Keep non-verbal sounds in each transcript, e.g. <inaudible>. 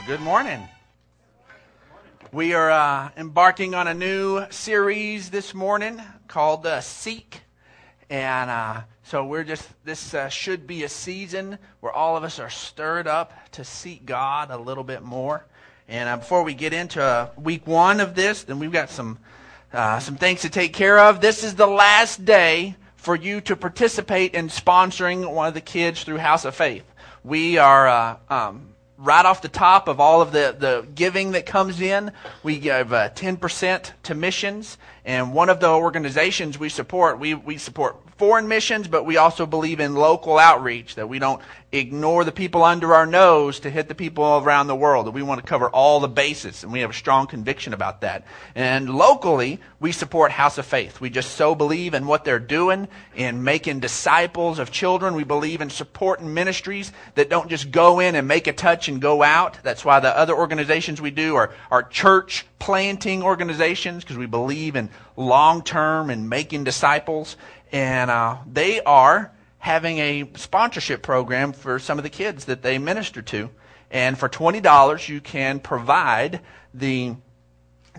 Well, good morning. We are uh, embarking on a new series this morning called uh, Seek. And uh, so we're just, this uh, should be a season where all of us are stirred up to seek God a little bit more. And uh, before we get into uh, week one of this, then we've got some, some things to take care of. This is the last day for you to participate in sponsoring one of the kids through House of Faith. We are um, right off the top of all of the, the giving that comes in, we give uh, 10% to missions. And one of the organizations we support, we, we support foreign missions, but we also believe in local outreach, that we don't ignore the people under our nose to hit the people around the world, we want to cover all the bases, and we have a strong conviction about that. And locally, we support House of Faith. We just so believe in what they're doing, in making disciples of children. We believe in supporting ministries that don't just go in and make a touch and go out. That's why the other organizations we do are, are church planting organizations, because we believe in long term and making disciples and uh, they are having a sponsorship program for some of the kids that they minister to. And for $20, you can provide the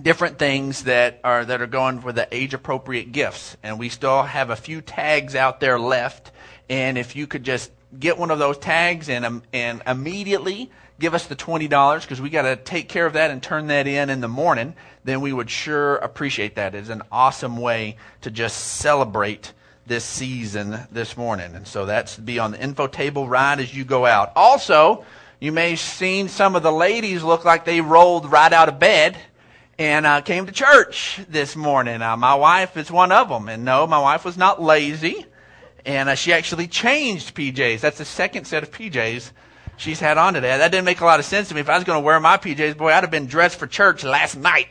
different things that are that are going for the age appropriate gifts. And we still have a few tags out there left. And if you could just get one of those tags and um, and immediately give us the $20 because we got to take care of that and turn that in in the morning then we would sure appreciate that. It's an awesome way to just celebrate this season this morning. And so that's be on the info table right as you go out. Also, you may have seen some of the ladies look like they rolled right out of bed and uh, came to church this morning. Uh, my wife is one of them. And no, my wife was not lazy. And uh, she actually changed PJs. That's the second set of PJs she's had on today. That didn't make a lot of sense to me. If I was going to wear my PJs, boy, I'd have been dressed for church last night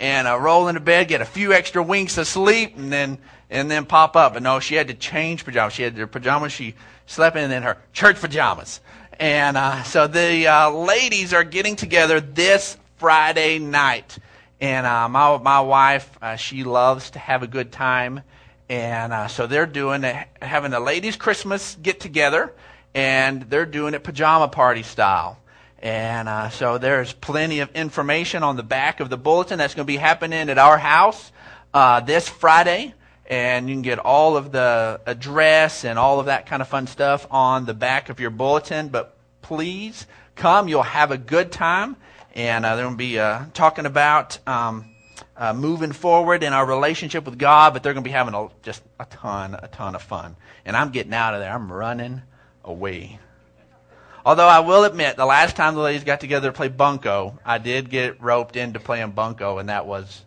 and uh, roll into bed, get a few extra winks of sleep, and then and then pop up. But no, she had to change pajamas. She had her pajamas she slept in, then her church pajamas. And uh, so the uh, ladies are getting together this Friday night. And uh, my my wife, uh, she loves to have a good time, and uh, so they're doing a, having a ladies' Christmas get together, and they're doing it pajama party style. And uh, so there's plenty of information on the back of the bulletin that's going to be happening at our house uh, this Friday. And you can get all of the address and all of that kind of fun stuff on the back of your bulletin. But please come. You'll have a good time. And uh, they're going to be uh, talking about um, uh, moving forward in our relationship with God. But they're going to be having a, just a ton, a ton of fun. And I'm getting out of there. I'm running away. Although I will admit, the last time the ladies got together to play bunco, I did get roped into playing bunco, and that was,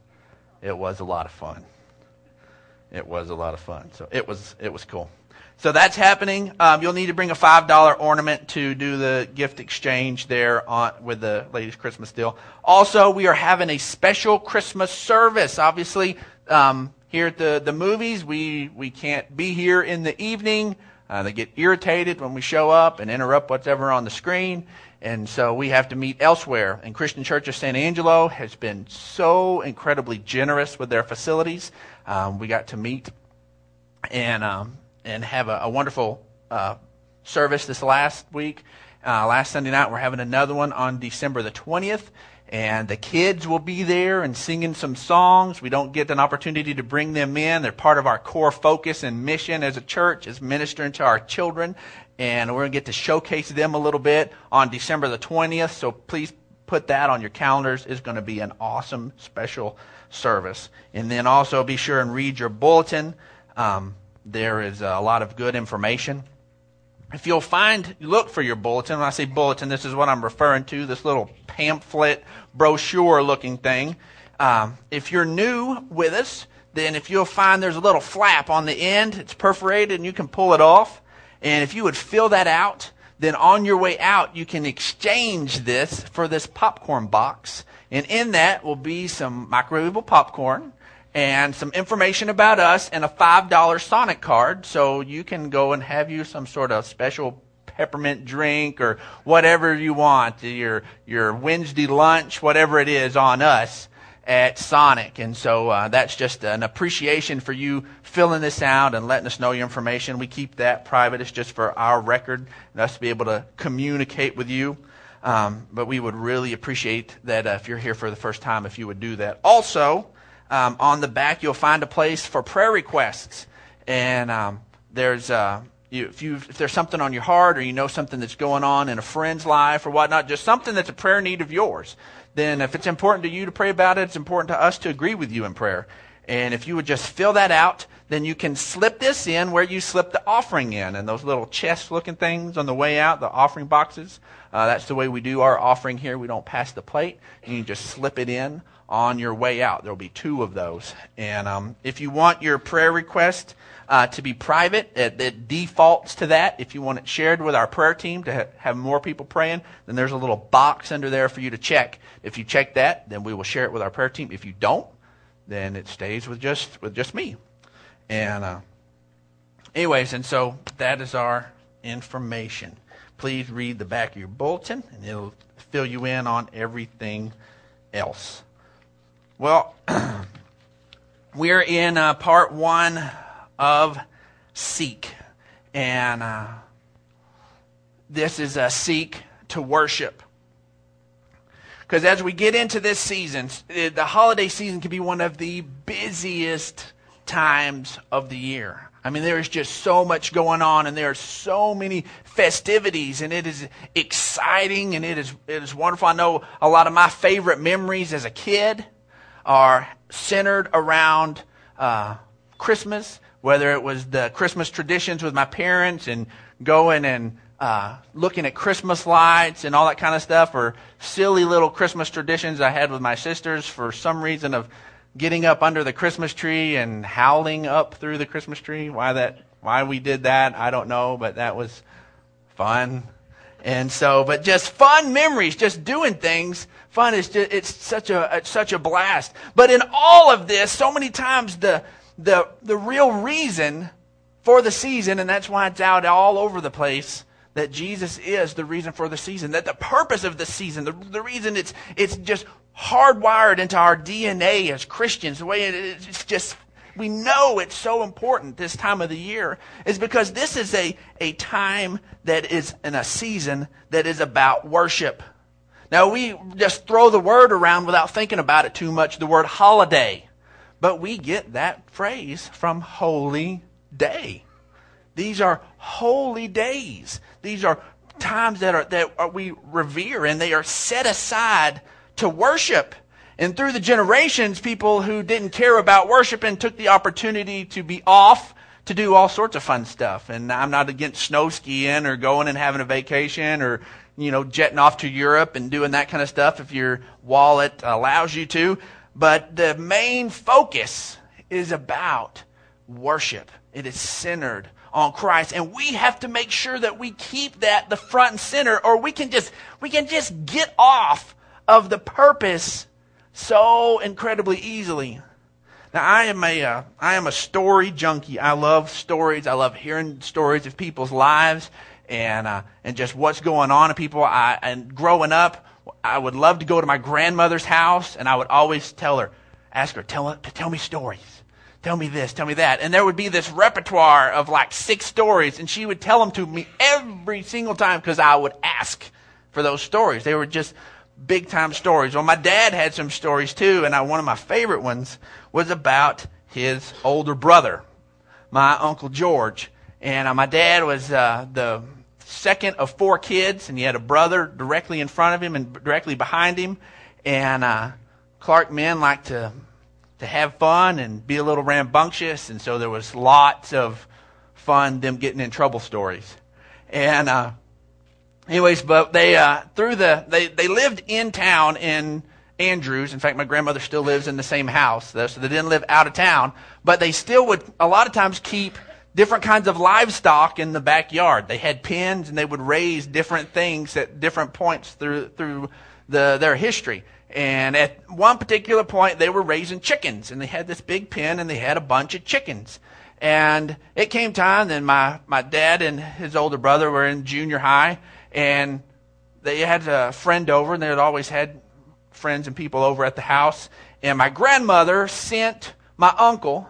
it was a lot of fun. It was a lot of fun. So it was, it was cool. So that's happening. Um, you'll need to bring a five dollar ornament to do the gift exchange there on, with the ladies' Christmas deal. Also, we are having a special Christmas service. Obviously, um, here at the the movies, we we can't be here in the evening. Uh, they get irritated when we show up and interrupt whatever on the screen. And so we have to meet elsewhere. And Christian Church of San Angelo has been so incredibly generous with their facilities. Um, we got to meet and, um, and have a, a wonderful uh, service this last week. Uh, last Sunday night, we're having another one on December the 20th and the kids will be there and singing some songs. We don't get an opportunity to bring them in. They're part of our core focus and mission as a church, is ministering to our children. And we're going to get to showcase them a little bit on December the 20th. So please put that on your calendars. It's going to be an awesome special service. And then also be sure and read your bulletin. Um, there is a lot of good information if you'll find, look for your bulletin. When I say bulletin, this is what I'm referring to this little pamphlet, brochure looking thing. Um, if you're new with us, then if you'll find there's a little flap on the end, it's perforated and you can pull it off. And if you would fill that out, then on your way out, you can exchange this for this popcorn box. And in that will be some microwavable popcorn and some information about us and a $5 Sonic card so you can go and have you some sort of special peppermint drink or whatever you want, your, your Wednesday lunch, whatever it is on us at Sonic. And so uh, that's just an appreciation for you filling this out and letting us know your information. We keep that private. It's just for our record and us to be able to communicate with you. Um, but we would really appreciate that uh, if you're here for the first time, if you would do that. Also, um, on the back, you'll find a place for prayer requests. And um, there's, uh, you, if, you, if there's something on your heart or you know something that's going on in a friend's life or whatnot, just something that's a prayer need of yours, then if it's important to you to pray about it, it's important to us to agree with you in prayer. And if you would just fill that out, then you can slip this in where you slip the offering in. And those little chest looking things on the way out, the offering boxes, uh, that's the way we do our offering here. We don't pass the plate. You can just slip it in on your way out. There will be two of those. And um, if you want your prayer request uh, to be private, it, it, defaults to that. If you want it shared with our prayer team to ha- have more people praying, then there's a little box under there for you to check. If you check that, then we will share it with our prayer team. If you don't, then it stays with just with just me. And uh, anyways, and so that is our information. Please read the back of your bulletin, and it'll fill you in on everything else. Well, <clears throat> we're in uh, part one of Seek, and uh, this is a Seek to worship. Because as we get into this season, the holiday season can be one of the busiest times of the year. I mean, there is just so much going on, and there are so many festivities, and it is exciting, and it is, it is wonderful. I know a lot of my favorite memories as a kid are centered around uh, Christmas, whether it was the Christmas traditions with my parents and going and uh, looking at Christmas lights and all that kind of stuff, or silly little Christmas traditions I had with my sisters for some reason of getting up under the Christmas tree and howling up through the Christmas tree. Why that? Why we did that? I don't know, but that was fun. And so, but just fun memories, just doing things. Fun is just, it's such a, it's such a blast. But in all of this, so many times the, the, the real reason for the season, and that's why it's out all over the place, that Jesus is the reason for the season, that the purpose of the season, the, the reason it's, it's just hardwired into our DNA as Christians, the way it, it's just, we know it's so important this time of the year, is because this is a, a time that is in a season that is about worship. Now, we just throw the word around without thinking about it too much, the word holiday. But we get that phrase from holy day. These are holy days. These are times that are that are, we revere and they are set aside to worship. And through the generations, people who didn't care about worship and took the opportunity to be off to do all sorts of fun stuff. And I'm not against snow skiing or going and having a vacation or, you know, jetting off to Europe and doing that kind of stuff if your wallet allows you to. But the main focus is about worship. It is centered on Christ. And we have to make sure that we keep that the front and center or we can just, we can just get off of the purpose so incredibly easily. Now, I am a, uh, I am a story junkie. I love stories. I love hearing stories of people's lives and, uh, and just what's going on in people. I, and growing up, I would love to go to my grandmother's house and I would always tell her, ask her, tell, tell me stories. Tell me this, tell me that. And there would be this repertoire of like six stories and she would tell them to me every single time because I would ask for those stories. They were just big time stories. Well, my dad had some stories too, and I, one of my favorite ones was about his older brother, my uncle George. And uh, my dad was uh, the second of four kids, and he had a brother directly in front of him and directly behind him. And uh, Clark men like to to have fun and be a little rambunctious, and so there was lots of fun them getting in trouble stories. And uh, anyways, but they uh, through the they they lived in town in Andrews. In fact, my grandmother still lives in the same house, so they didn't live out of town. But they still would a lot of times keep different kinds of livestock in the backyard. They had pens and they would raise different things at different points through through the, their history. And at one particular point, they were raising chickens, and they had this big pen, and they had a bunch of chickens. And it came time, then my, my dad and his older brother were in junior high, and they had a friend over, and they had always had friends and people over at the house. And my grandmother sent my uncle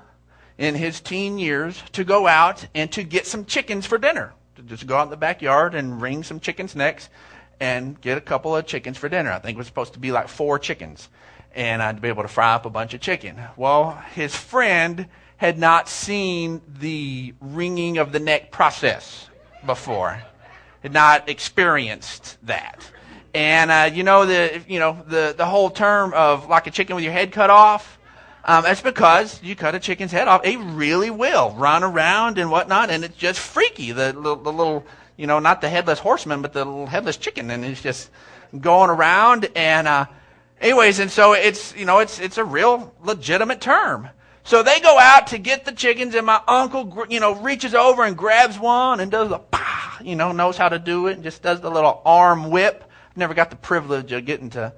in his teen years to go out and to get some chickens for dinner. To just go out in the backyard and wring some chickens' necks. and get a couple of chickens for dinner. I think it was supposed to be like four chickens. And I'd be able to fry up a bunch of chicken. Well, his friend had not seen the wringing of the neck process before, had not experienced that. And uh, you know the you know the the whole term of like a chicken with your head cut off. Um, that's because you cut a chicken's head off. It really will run around and whatnot, and it's just freaky. The, the, the little, you know, not the headless horseman, but the little headless chicken, and it's just going around. And uh, anyways, and so it's you know it's it's a real legitimate term. So they go out to get the chickens, and my uncle, you know, reaches over and grabs one and does the, bah, you know, knows how to do it, and just does the little arm whip. Never got the privilege of getting to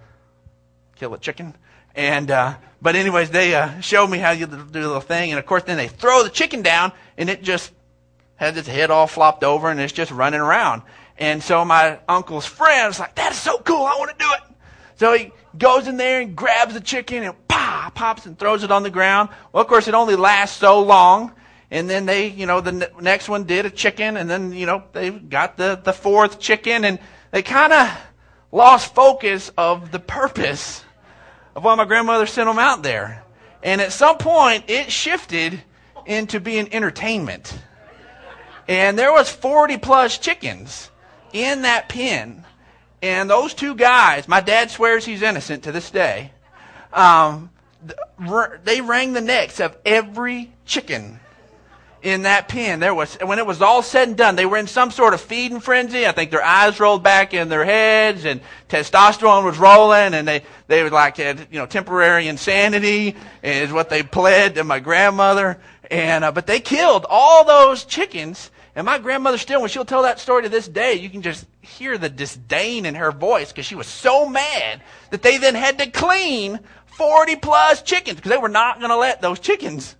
kill a chicken. And, uh, but anyways, they, uh, showed me how you do the little thing. And of course, then they throw the chicken down and it just has its head all flopped over and it's just running around. And so my uncle's friend was like, that is so cool. I want to do it. So he goes in there and grabs the chicken and pah, pops and throws it on the ground. Well, of course, it only lasts so long. And then they, you know, the n- next one did a chicken, and then, you know, they got the, the fourth chicken, and they kind of lost focus of the purpose of why my grandmother sent them out there. And at some point, it shifted into being entertainment. And there was 40 plus chickens in that pen. And those two guys, my dad swears he's innocent to this day, um, they rang the necks of every chicken in that pen. There was, when it was all said and done, they were in some sort of feeding frenzy. I think their eyes rolled back in their heads and testosterone was rolling and they, they were like had, you know, temporary insanity is what they pled to my grandmother. And, uh, but they killed all those chickens and my grandmother still, when she'll tell that story to this day, you can just hear the disdain in her voice because she was so mad that they then had to clean 40 plus chickens because they were not going to let those chickens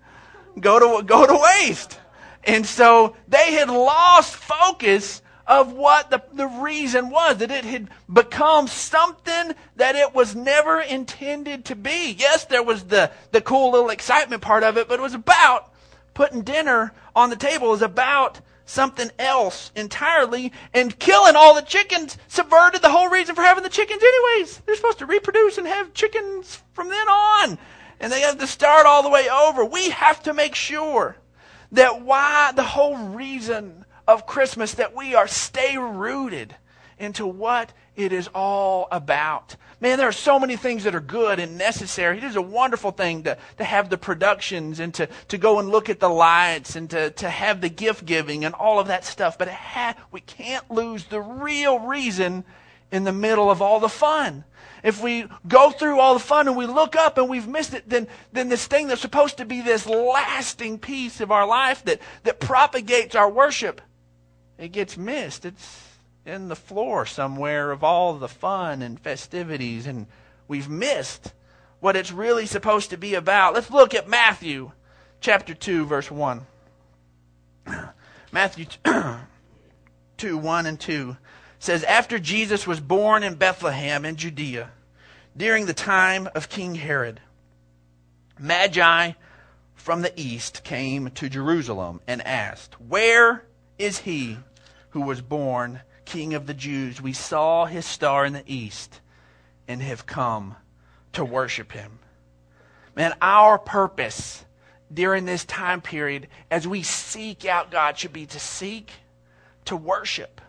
go to, go to waste. And so they had lost focus of what the, the reason was, that it had become something that it was never intended to be. Yes, there was the, the cool little excitement part of it, but it was about putting dinner on the table. It was about something else entirely, and killing all the chickens subverted the whole reason for having the chickens, anyways. They're supposed to reproduce and have chickens from then on, and they have to start all the way over. We have to make sure that why the whole reason of Christmas that we are stay rooted into what it is all about. Man, there are so many things that are good and necessary. It is a wonderful thing to, to have the productions and to, to go and look at the lights and to, to have the gift giving and all of that stuff. But ha- we can't lose the real reason in the middle of all the fun. If we go through all the fun and we look up and we've missed it, then, then this thing that's supposed to be this lasting piece of our life that, that propagates our worship, it gets missed. It's, in the floor somewhere of all the fun and festivities, and we've missed what it's really supposed to be about. Let's look at Matthew chapter 2, verse 1. <clears throat> Matthew <clears throat> 2, 1 and 2 says, After Jesus was born in Bethlehem in Judea, during the time of King Herod, Magi from the east came to Jerusalem and asked, Where is he who was born King of the Jews. We saw his star in the east and have come to worship him. Man, our purpose during this time period as we seek out God should be to seek to worship.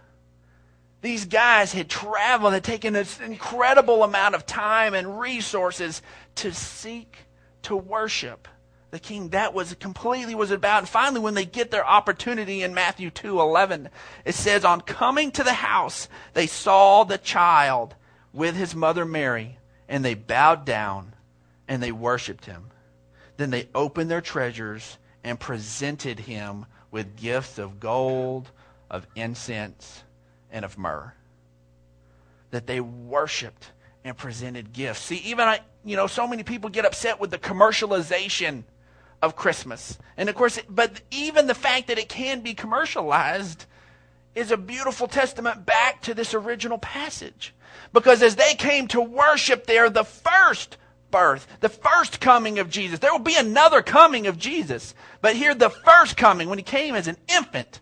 These guys had traveled, had taken this incredible amount of time and resources to seek to worship the king. That was completely was about. And finally when they get their opportunity in matthew 2 11 it says on coming to the house they saw the child with his mother mary and they bowed down and they worshiped him. Then they opened their treasures and presented him with gifts of gold of incense and of myrrh that they worshiped and presented gifts see even I, you know so many people get upset with the commercialization of Christmas. And of course, but even the fact that it can be commercialized is a beautiful testament back to this original passage. Because as they came to worship there, the first birth, the first coming of Jesus, there will be another coming of Jesus. But here, the first coming, when he came as an infant,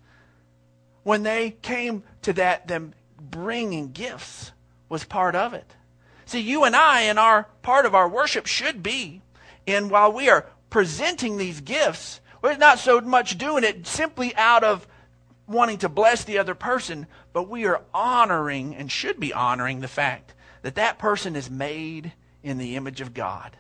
when they came to that, them bringing gifts was part of it. See, you and I, and our part of our worship should be, and while we are presenting these gifts, we're not so much doing it simply out of wanting to bless the other person, but we are honoring and should be honoring the fact that that person is made in the image of God.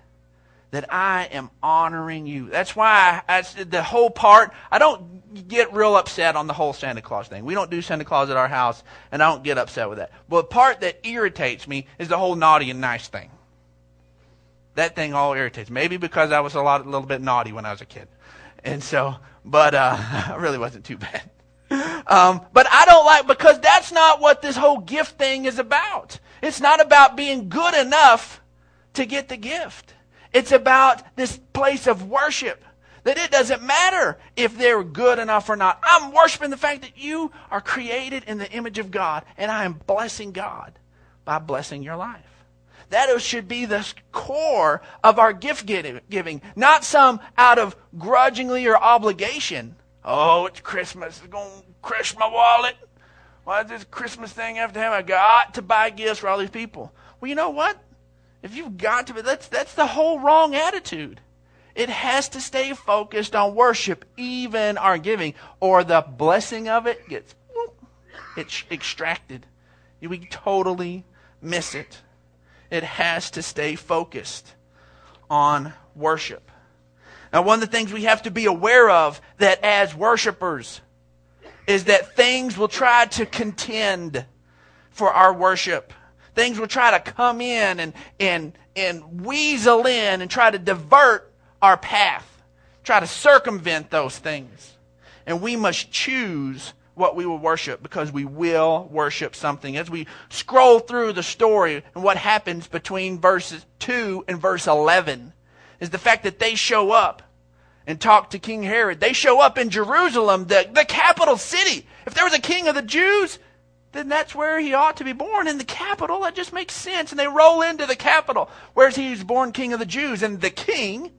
That I am honoring you. That's why I, the whole part, I don't get real upset on the whole Santa Claus thing. We don't do Santa Claus at our house, and I don't get upset with that. But the part that irritates me is the whole naughty and nice thing. That thing all irritates. Maybe because I was a lot, a little bit naughty when I was a kid, and so, but uh, <laughs> I really wasn't too bad. Um, but I don't like because that's not what this whole gift thing is about. It's not about being good enough to get the gift. It's about this place of worship. That it doesn't matter if they're good enough or not. I'm worshiping the fact that you are created in the image of God, and I am blessing God by blessing your life. That should be the core of our gift giving, not some out of grudgingly or obligation. Oh, it's Christmas. It's going to crush my wallet. Why does this Christmas thing have to? I got to buy gifts for all these people. Well, you know what? If you've got to, that's, that's the whole wrong attitude. It has to stay focused on worship, even our giving, or the blessing of it gets it's extracted. We totally miss it. It has to stay focused on worship. Now, one of the things we have to be aware of that as worshipers is that things will try to contend for our worship. Things will try to come in and, and, and weasel in and try to divert our path, try to circumvent those things. And we must choose what we will worship because we will worship something. As we scroll through the story and what happens between verses 2 and verse 11 is the fact that they show up and talk to King Herod. They show up in Jerusalem, the, the capital city. If there was a king of the Jews, then that's where he ought to be born, in the capital. That just makes sense. And they roll into the capital, where he was born king of the Jews. And the king,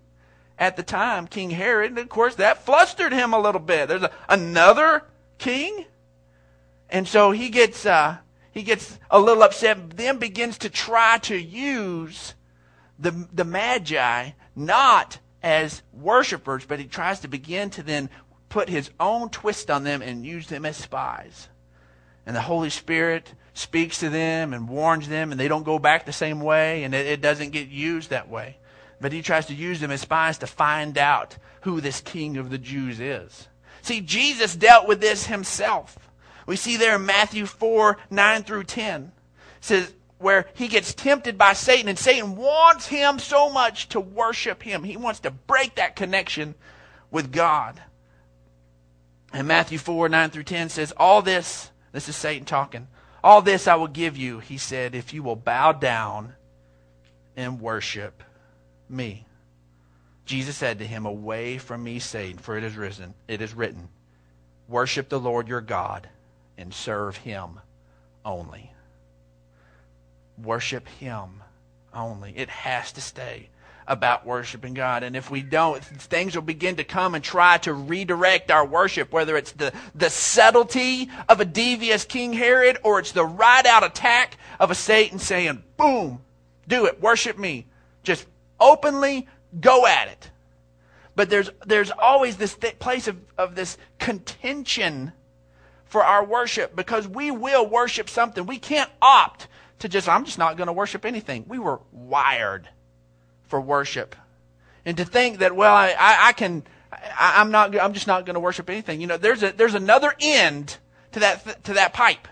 at the time, King Herod, and of course, that flustered him a little bit. There's a, another king. And so he gets, uh, he gets a little upset, then begins to try to use the, the Magi not as worshipers, but he tries to begin to then put his own twist on them and use them as spies. And the Holy Spirit speaks to them and warns them, and they don't go back the same way, and it, it doesn't get used that way. But he tries to use them as spies to find out who this king of the Jews is. See, Jesus dealt with this himself. We see there in Matthew 4 9 through 10. Says, where he gets tempted by Satan, and Satan wants him so much to worship him. He wants to break that connection with God. And Matthew 4 9 through 10 says, All this, this is Satan talking, all this I will give you, he said, if you will bow down and worship me. Jesus said to him, Away from me, Satan, for it is risen, it is written, Worship the Lord your God and serve him only worship Him only. It has to stay about worshiping God. And if we don't, things will begin to come and try to redirect our worship, whether it's the, the subtlety of a devious King Herod or it's the right out attack of a Satan saying, boom, do it, worship me. Just openly go at it. But there's, there's always this th- place of, of this contention for our worship because we will worship something. We can't opt to just, I'm just not going to worship anything. We were wired for worship. And to think that, well, I, I, I can, I, am not, I'm just not going to worship anything. You know, there's a, there's another end to that, to that pipe.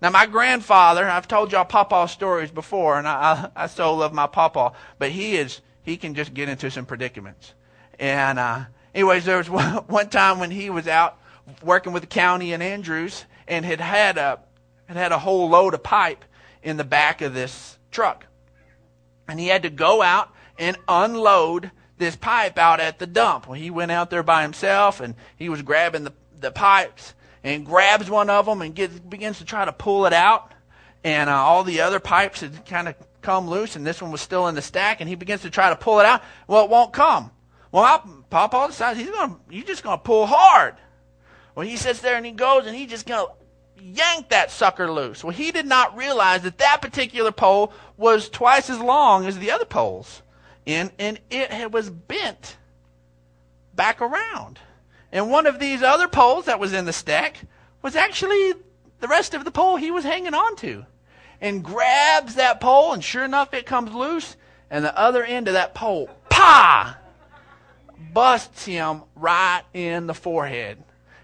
Now, my grandfather, I've told y'all Papa stories before, and I, I, I so love my Papa, but he is, he can just get into some predicaments. And, uh, anyways, there was <laughs> one, one time when he was out working with the county in Andrews and had had a, had had a whole load of pipe in the back of this truck. And he had to go out and unload this pipe out at the dump. Well, he went out there by himself and he was grabbing the, the pipes and grabs one of them and gets, begins to try to pull it out. And uh, all the other pipes had kind of come loose and this one was still in the stack and he begins to try to pull it out. Well, it won't come. Well, I, Papa decides he's going to, he's just going to pull hard. Well, he sits there and he goes and he just going to yanked that sucker loose. Well, he did not realize that that particular pole was twice as long as the other poles. And, and it was bent back around. And one of these other poles that was in the stack was actually the rest of the pole he was hanging on to. And grabs that pole, and sure enough, it comes loose, and the other end of that pole, pa, busts him right in the forehead.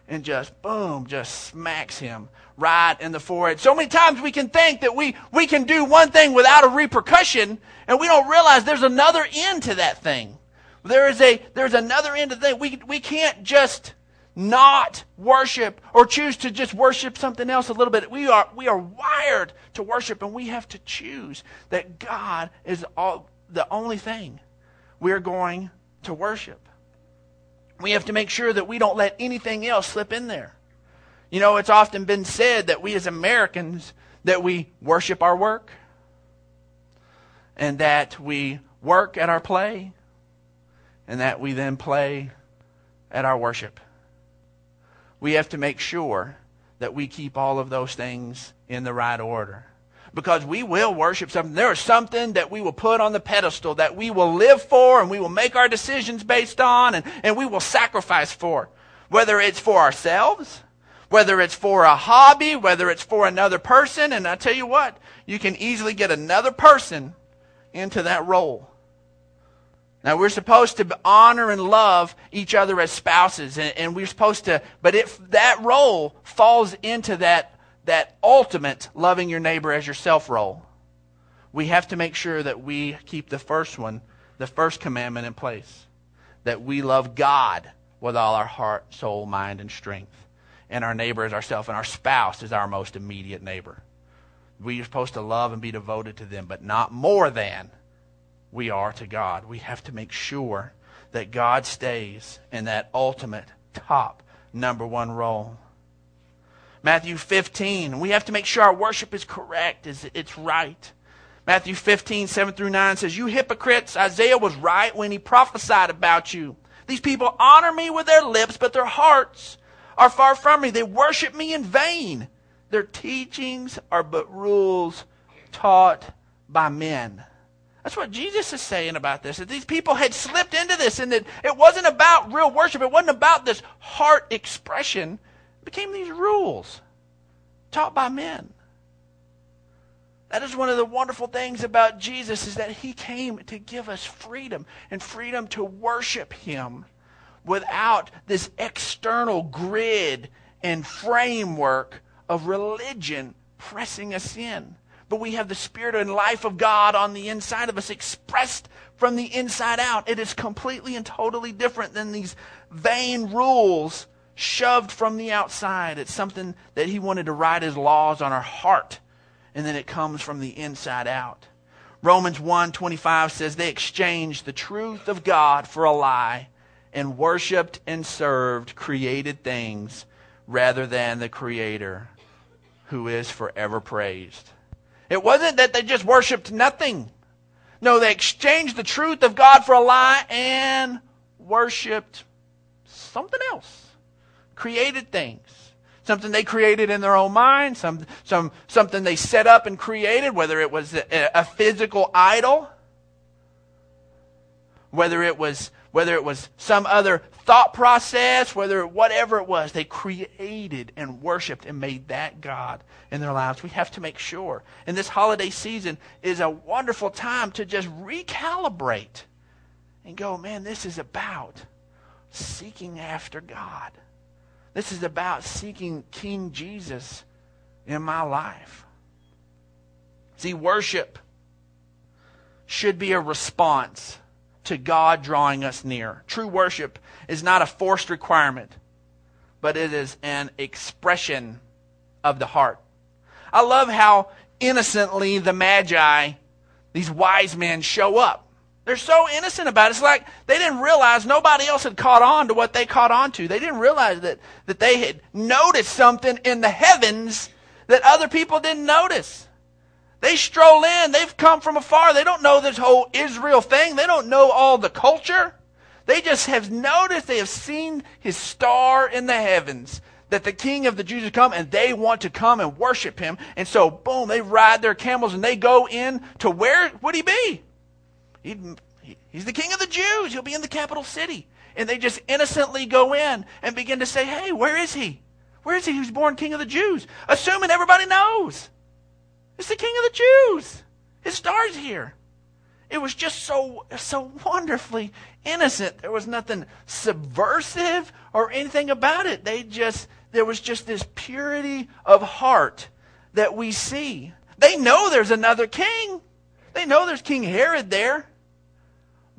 And just boom, just smacks him right in the forehead. So many times we can think that we, we can do one thing without a repercussion, and we don't realize there's another end to that thing. There is a, there's another end to thing. We, we can't just not worship or choose to just worship something else a little bit. We are, we are wired to worship, and we have to choose that God is all, the only thing we're going to worship. We have to make sure that we don't let anything else slip in there. You know, it's often been said that we as Americans that we worship our work and that we work at our play and that we then play at our worship. We have to make sure that we keep all of those things in the right order. Because we will worship something. There is something that we will put on the pedestal that we will live for and we will make our decisions based on and, and we will sacrifice for. Whether it's for ourselves, whether it's for a hobby, whether it's for another person. And I tell you what, you can easily get another person into that role. Now we're supposed to honor and love each other as spouses, and, and, we're supposed to. But if that role falls into that that ultimate loving your neighbor as yourself role, we have to make sure that we keep the first one, the first commandment in place, that we love God with all our heart, soul, mind, and strength and our neighbor as ourselves, and our spouse is our most immediate neighbor. We are supposed to love and be devoted to them, but not more than we are to God. We have to make sure that God stays in that ultimate top number one role. Matthew 15, we have to make sure our worship is correct, is it's right. Matthew 15, 7 through 9 says, You hypocrites, Isaiah was right when he prophesied about you. These people honor me with their lips, but their hearts are far from me. They worship me in vain. Their teachings are but rules taught by men. That's what Jesus is saying about this. That these people had slipped into this and that it wasn't about real worship. It wasn't about this heart expression. It became these rules taught by men. That is one of the wonderful things about Jesus is that he came to give us freedom and freedom to worship him without this external grid and framework of religion pressing us in. But we have the Spirit and life of God on the inside of us, expressed from the inside out. It is completely and totally different than these vain rules shoved from the outside. It's something that He wanted to write His laws on our heart, and then it comes from the inside out. Romans 1:25 says they exchanged the truth of God for a lie and worshiped and served created things rather than the Creator who is forever praised. It wasn't that they just worshiped nothing. No, they exchanged the truth of God for a lie and worshiped something else. Created things. Something they created in their own mind, some, some, something they set up and created, whether it was a, a physical idol, whether it was whether it was some other thought process, whether whatever it was, they created and worshiped and made that God in their lives. We have to make sure. And this holiday season is a wonderful time to just recalibrate and go, man, this is about seeking after God. This is about seeking King Jesus in my life. See, worship should be a response to God drawing us near. True worship is not a forced requirement, but it is an expression of the heart. I love how innocently the Magi, these wise men, show up. They're so innocent about it. It's like they didn't realize nobody else had caught on to what they caught on to. They didn't realize that, that they had noticed something in the heavens that other people didn't notice. They stroll in. They've come from afar. They don't know this whole Israel thing. They don't know all the culture. They just have noticed, they have seen his star in the heavens. that the king of the Jews has come and they want to come and worship him. And so, boom, they ride their camels and they go in to where would he be? He'd, he's the king of the Jews. He'll be in the capital city. And they just innocently go in and begin to say, hey, where is he? Where is he who's born king of the Jews? Assuming everybody knows. It's the king of the Jews. His star's here. It was just so so wonderfully innocent. There was nothing subversive or anything about it. They just there was just this purity of heart that we see. They know there's another king. They know there's King Herod there.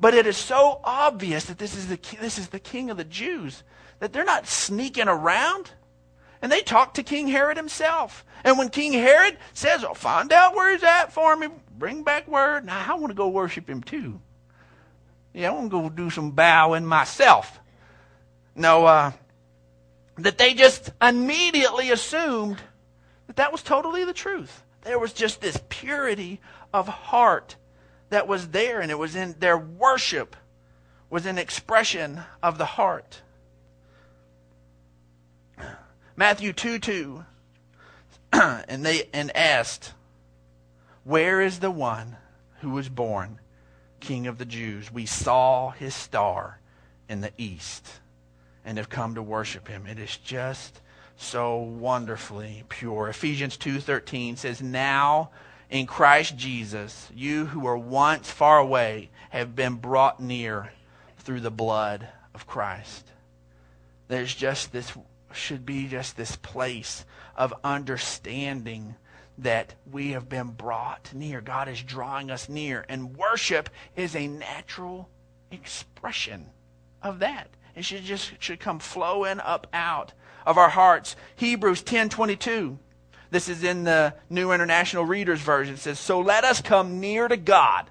But it is so obvious that this is the this is the king of the Jews that they're not sneaking around. And they talk to King Herod himself. And when King Herod says, "Oh, find out where he's at for me, bring back word," now I want to go worship him too. Yeah, I want to go do some bowing myself. No, uh, that they just immediately assumed that that was totally the truth. There was just this purity of heart that was there, and it was in their worship was an expression of the heart. Matthew 2 2. <clears throat> and they and asked, Where is the one who was born King of the Jews? We saw his star in the east and have come to worship him. It is just so wonderfully pure. Ephesians 2:13 says, "Now in Christ Jesus, you who were once far away have been brought near through the blood of Christ." There's just this should be just this place of understanding that we have been brought near. God is drawing us near, and worship is a natural expression of that. It should just should come flowing up out of our hearts. Hebrews 10:22. This is in the New International Reader's Version. It says, "So let us come near to God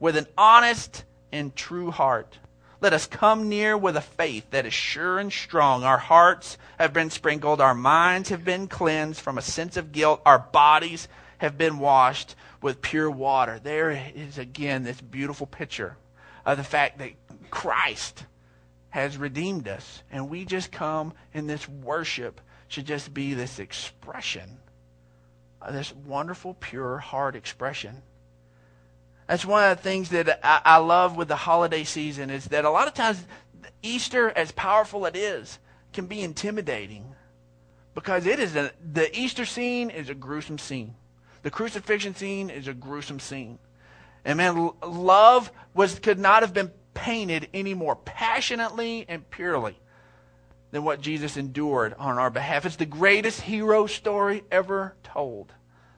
with an honest and true heart. Let us come near with a faith that is sure and strong. Our hearts have been sprinkled, our minds have been cleansed from a sense of guilt, our bodies have been washed with pure water." There is again this beautiful picture of the fact that Christ has redeemed us. And we just come in this worship should just be this expression, uh, this wonderful, pure heart expression. That's one of the things that I, I love with the holiday season is that a lot of times Easter, as powerful it is, can be intimidating because it is a, the Easter scene is a gruesome scene. The crucifixion scene is a gruesome scene. And man, love was could not have been painted any more passionately and purely than what Jesus endured on our behalf. It's the greatest hero story ever told.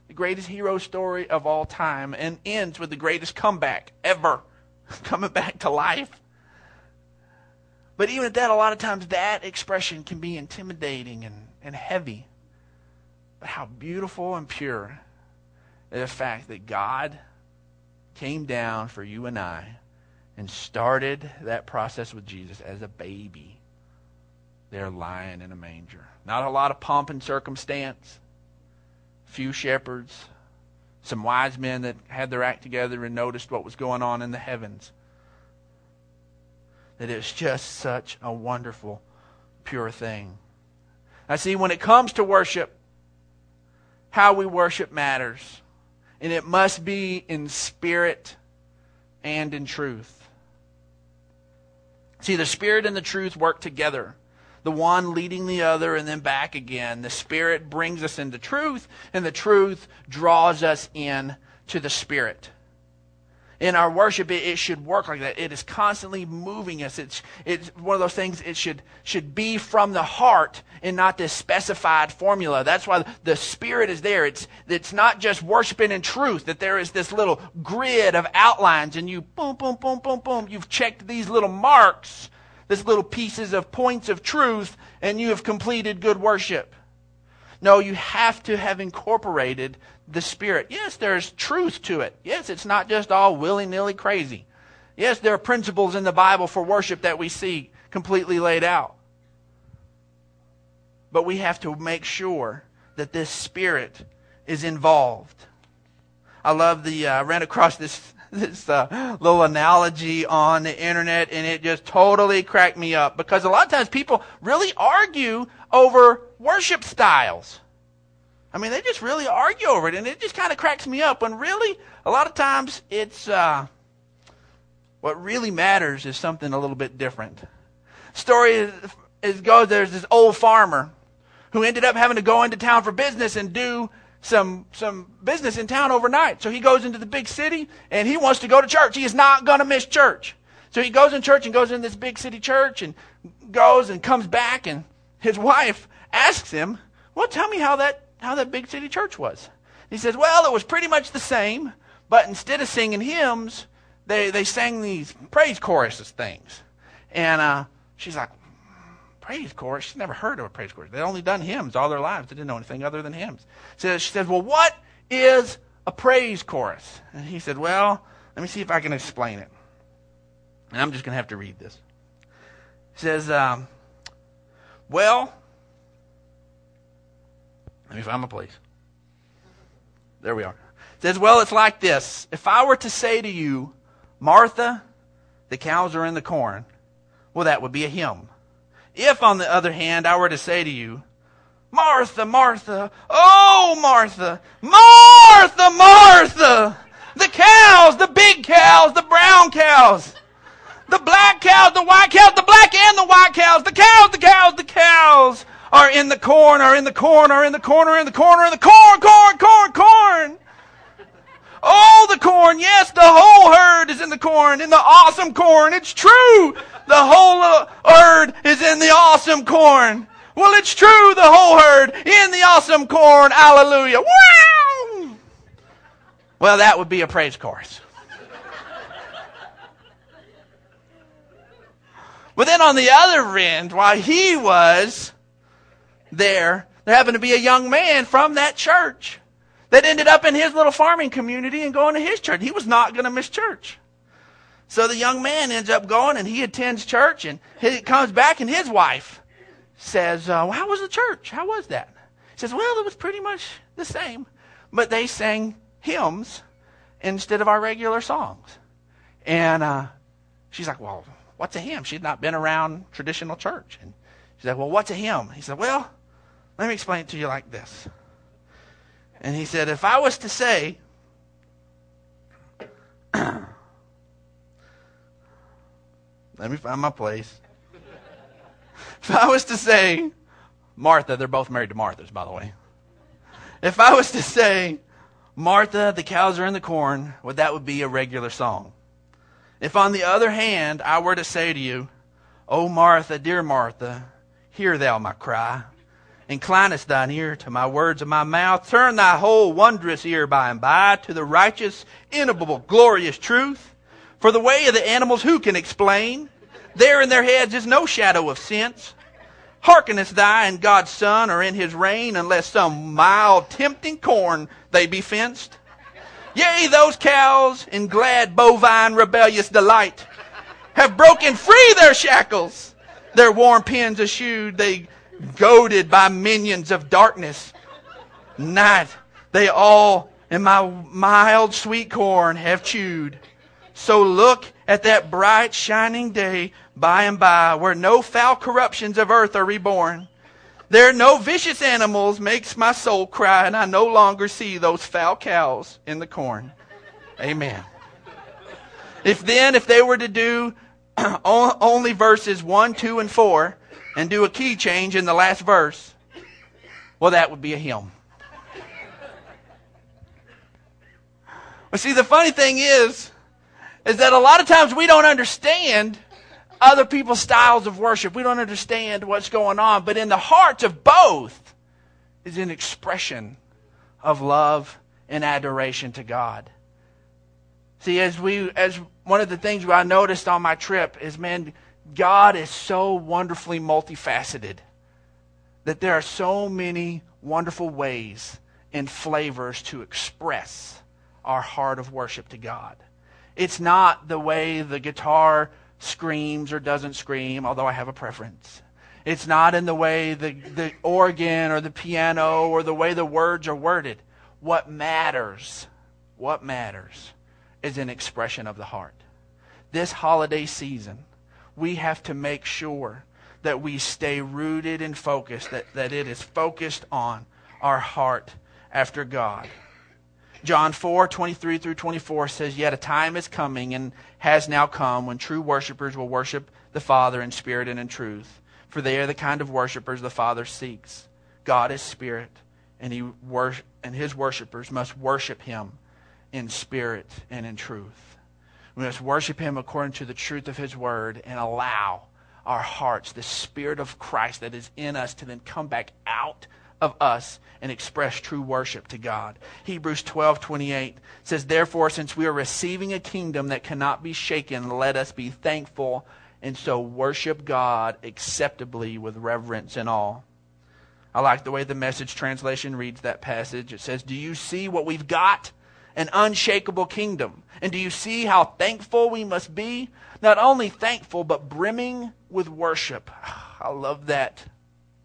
The greatest hero story of all time and ends with the greatest comeback ever <laughs> coming back to life. But even at that, a lot of times that expression can be intimidating and, and heavy. But how beautiful and pure is the fact that God came down for you and I and started that process with Jesus as a baby there lying in a manger. Not a lot of pomp and circumstance, few shepherds, some wise men that had their act together and noticed what was going on in the heavens. That it's just such a wonderful, pure thing. I see, when it comes to worship, how we worship matters. And it must be in spirit and in truth. See, the Spirit and the truth work together. The one leading the other and then back again. The Spirit brings us into truth, and the truth draws us in to the Spirit. In our worship, it, it should work like that. It is constantly moving us. It's, it's one of those things, it should, should be from the heart and not this specified formula. That's why the Spirit is there. It's, it's not just worshiping in truth, that there is this little grid of outlines and you boom, boom, boom, boom, boom. You've checked these little marks, these little pieces of points of truth, and you have completed good worship. No, you have to have incorporated the Spirit. Yes, there's truth to it. Yes, it's not just all willy nilly crazy. Yes, there are principles in the Bible for worship that we see completely laid out. But we have to make sure that this Spirit is involved. I love the, uh, I ran across this, this uh, little analogy on the internet, and it just totally cracked me up because a lot of times people really argue over worship styles. I mean, they just really argue over it, and it just kind of cracks me up. When really, a lot of times, it's uh, what really matters is something a little bit different. Story is, is goes there's this old farmer who ended up having to go into town for business and do some some business in town overnight. So he goes into the big city and he wants to go to church. He is not going to miss church. So he goes in church and goes in this big city church and goes and comes back and his wife asks him, "Well, tell me how that how that big city church was." He says, "Well, it was pretty much the same, but instead of singing hymns, they they sang these praise choruses things." And uh, she's like, praise chorus. She's never heard of a praise chorus. They'd only done hymns all their lives. They didn't know anything other than hymns. So she says, Well, what is a praise chorus? And he said, Well, let me see if I can explain it. And I'm just going to have to read this. He says, um, Well, let me find my place. There we are. It says, Well, it's like this. If I were to say to you, Martha, the cows are in the corn, well, that would be a hymn. If, on the other hand, I were to say to you, Martha, Martha, oh, Martha, Martha, Martha, the cows, the big cows, the brown cows, the black cows, the white cows, the black and the white cows, the cows, the cows, the cows are in the corn, are in the corn, are in the corner, in the corner, in the corn, corn, corn, corn. Oh, the corn. Yes, the whole herd is in the corn, in the awesome corn. It's true. The whole in the awesome corn. Well, it's true. The whole herd in the awesome corn. Hallelujah. Wow. Well, that would be a praise chorus. But then on the other end, while he was there, there happened to be a young man from that church that ended up in his little farming community and going to his church. He was not going to miss church. So the young man ends up going and he attends church and he comes back and his wife says, uh, well, How was the church? How was that? He says, Well, it was pretty much the same, but they sang hymns instead of our regular songs. And uh, she's like, Well, what's a hymn? She'd not been around traditional church. And she's like, Well, what's a hymn? He said, Well, let me explain it to you like this. And he said, If I was to say, <clears throat> let me find my place. If I was to say, Martha, they're both married to Marthas, by the way. If I was to say, Martha, the cows are in the corn, well, that would be a regular song. If, on the other hand, I were to say to you, O Martha, dear Martha, hear thou my cry. Inclinest thine ear to my words of my mouth. Turn thy whole wondrous ear by and by to the righteous, ineffable, glorious truth. For the way of the animals who can explain? There in their heads is no shadow of sense. Hearkenest thou and God's Son are in his reign, unless some mild, tempting corn they be fenced? Yea, those cows in glad, bovine, rebellious delight have broken free their shackles. Their warm pens eschewed, they goaded by minions of darkness. Night, they all in my mild sweet corn have chewed. So look at that bright shining day by and by where no foul corruptions of earth are reborn. There are no vicious animals makes my soul cry and I no longer see those foul cows in the corn. Amen. If then, if they were to do <clears throat> only verses 1, 2, and 4, and do a key change in the last verse, well, that would be a hymn. But see, the funny thing is, is that a lot of times we don't understand other people's styles of worship. We don't understand what's going on. But in the hearts of both is an expression of love and adoration to God. See, as we, as one of the things I noticed on my trip is, man, God is so wonderfully multifaceted that there are so many wonderful ways and flavors to express our heart of worship to God. It's not the way the guitar screams or doesn't scream, although I have a preference. It's not in the way the, the organ or the piano or the way the words are worded. What matters, what matters is an expression of the heart. This holiday season, we have to make sure that we stay rooted and focused, that, that it is focused on our heart after God. John 4, 23 through 24 says, Yet a time is coming and has now come when true worshippers will worship the Father in spirit and in truth. For they are the kind of worshippers the Father seeks. God is spirit, and, he wor- and his worshippers must worship him in spirit and in truth. We must worship him according to the truth of his word and allow our hearts, the spirit of Christ that is in us, to then come back out of us and express true worship to God. Hebrews 12:28 says, Therefore, since we are receiving a kingdom that cannot be shaken, let us be thankful and so worship God acceptably with reverence and awe. I like the way the message translation reads that passage. It says, Do you see what we've got? An unshakable kingdom. And do you see how thankful we must be? Not only thankful, but brimming with worship. <sighs> I love that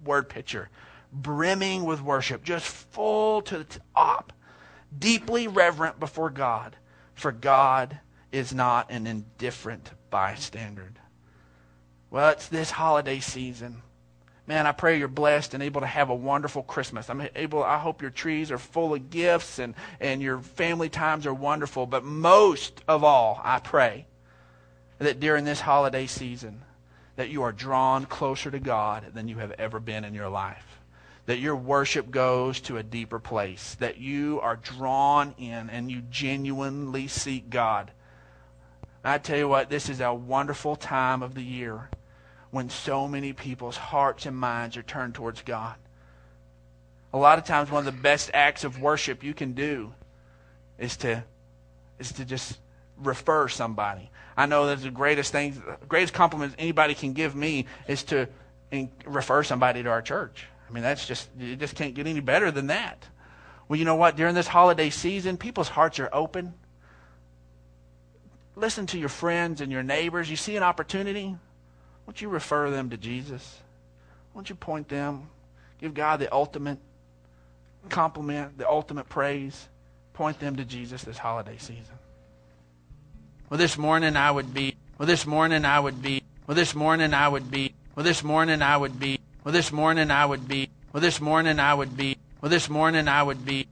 word picture brimming with worship, just full to the top, deeply reverent before God, for God is not an indifferent bystander. Well, it's this holiday season. Man, I pray you're blessed and able to have a wonderful Christmas. I'm able I hope your trees are full of gifts and, and your family times are wonderful. But most of all, I pray that during this holiday season that you are drawn closer to God than you have ever been in your life that your worship goes to a deeper place, that you are drawn in and you genuinely seek God. I tell you what, this is a wonderful time of the year when so many people's hearts and minds are turned towards God. A lot of times, one of the best acts of worship you can do is to, is to just refer somebody. I know that the greatest thing, greatest compliment anybody can give me is to refer somebody to our church. I mean, that's just, you just can't get any better than that. Well, you know what? During this holiday season, people's hearts are open. Listen to your friends and your neighbors. You see an opportunity, won't you refer them to Jesus? Won't you point them? Give God the ultimate compliment, the ultimate praise. Point them to Jesus this holiday season. Well, this morning I would be, well, this morning I would be, well, this morning I would be, well, this morning I would be well, this morning I would be, well, this morning I would be, well, this morning I would be,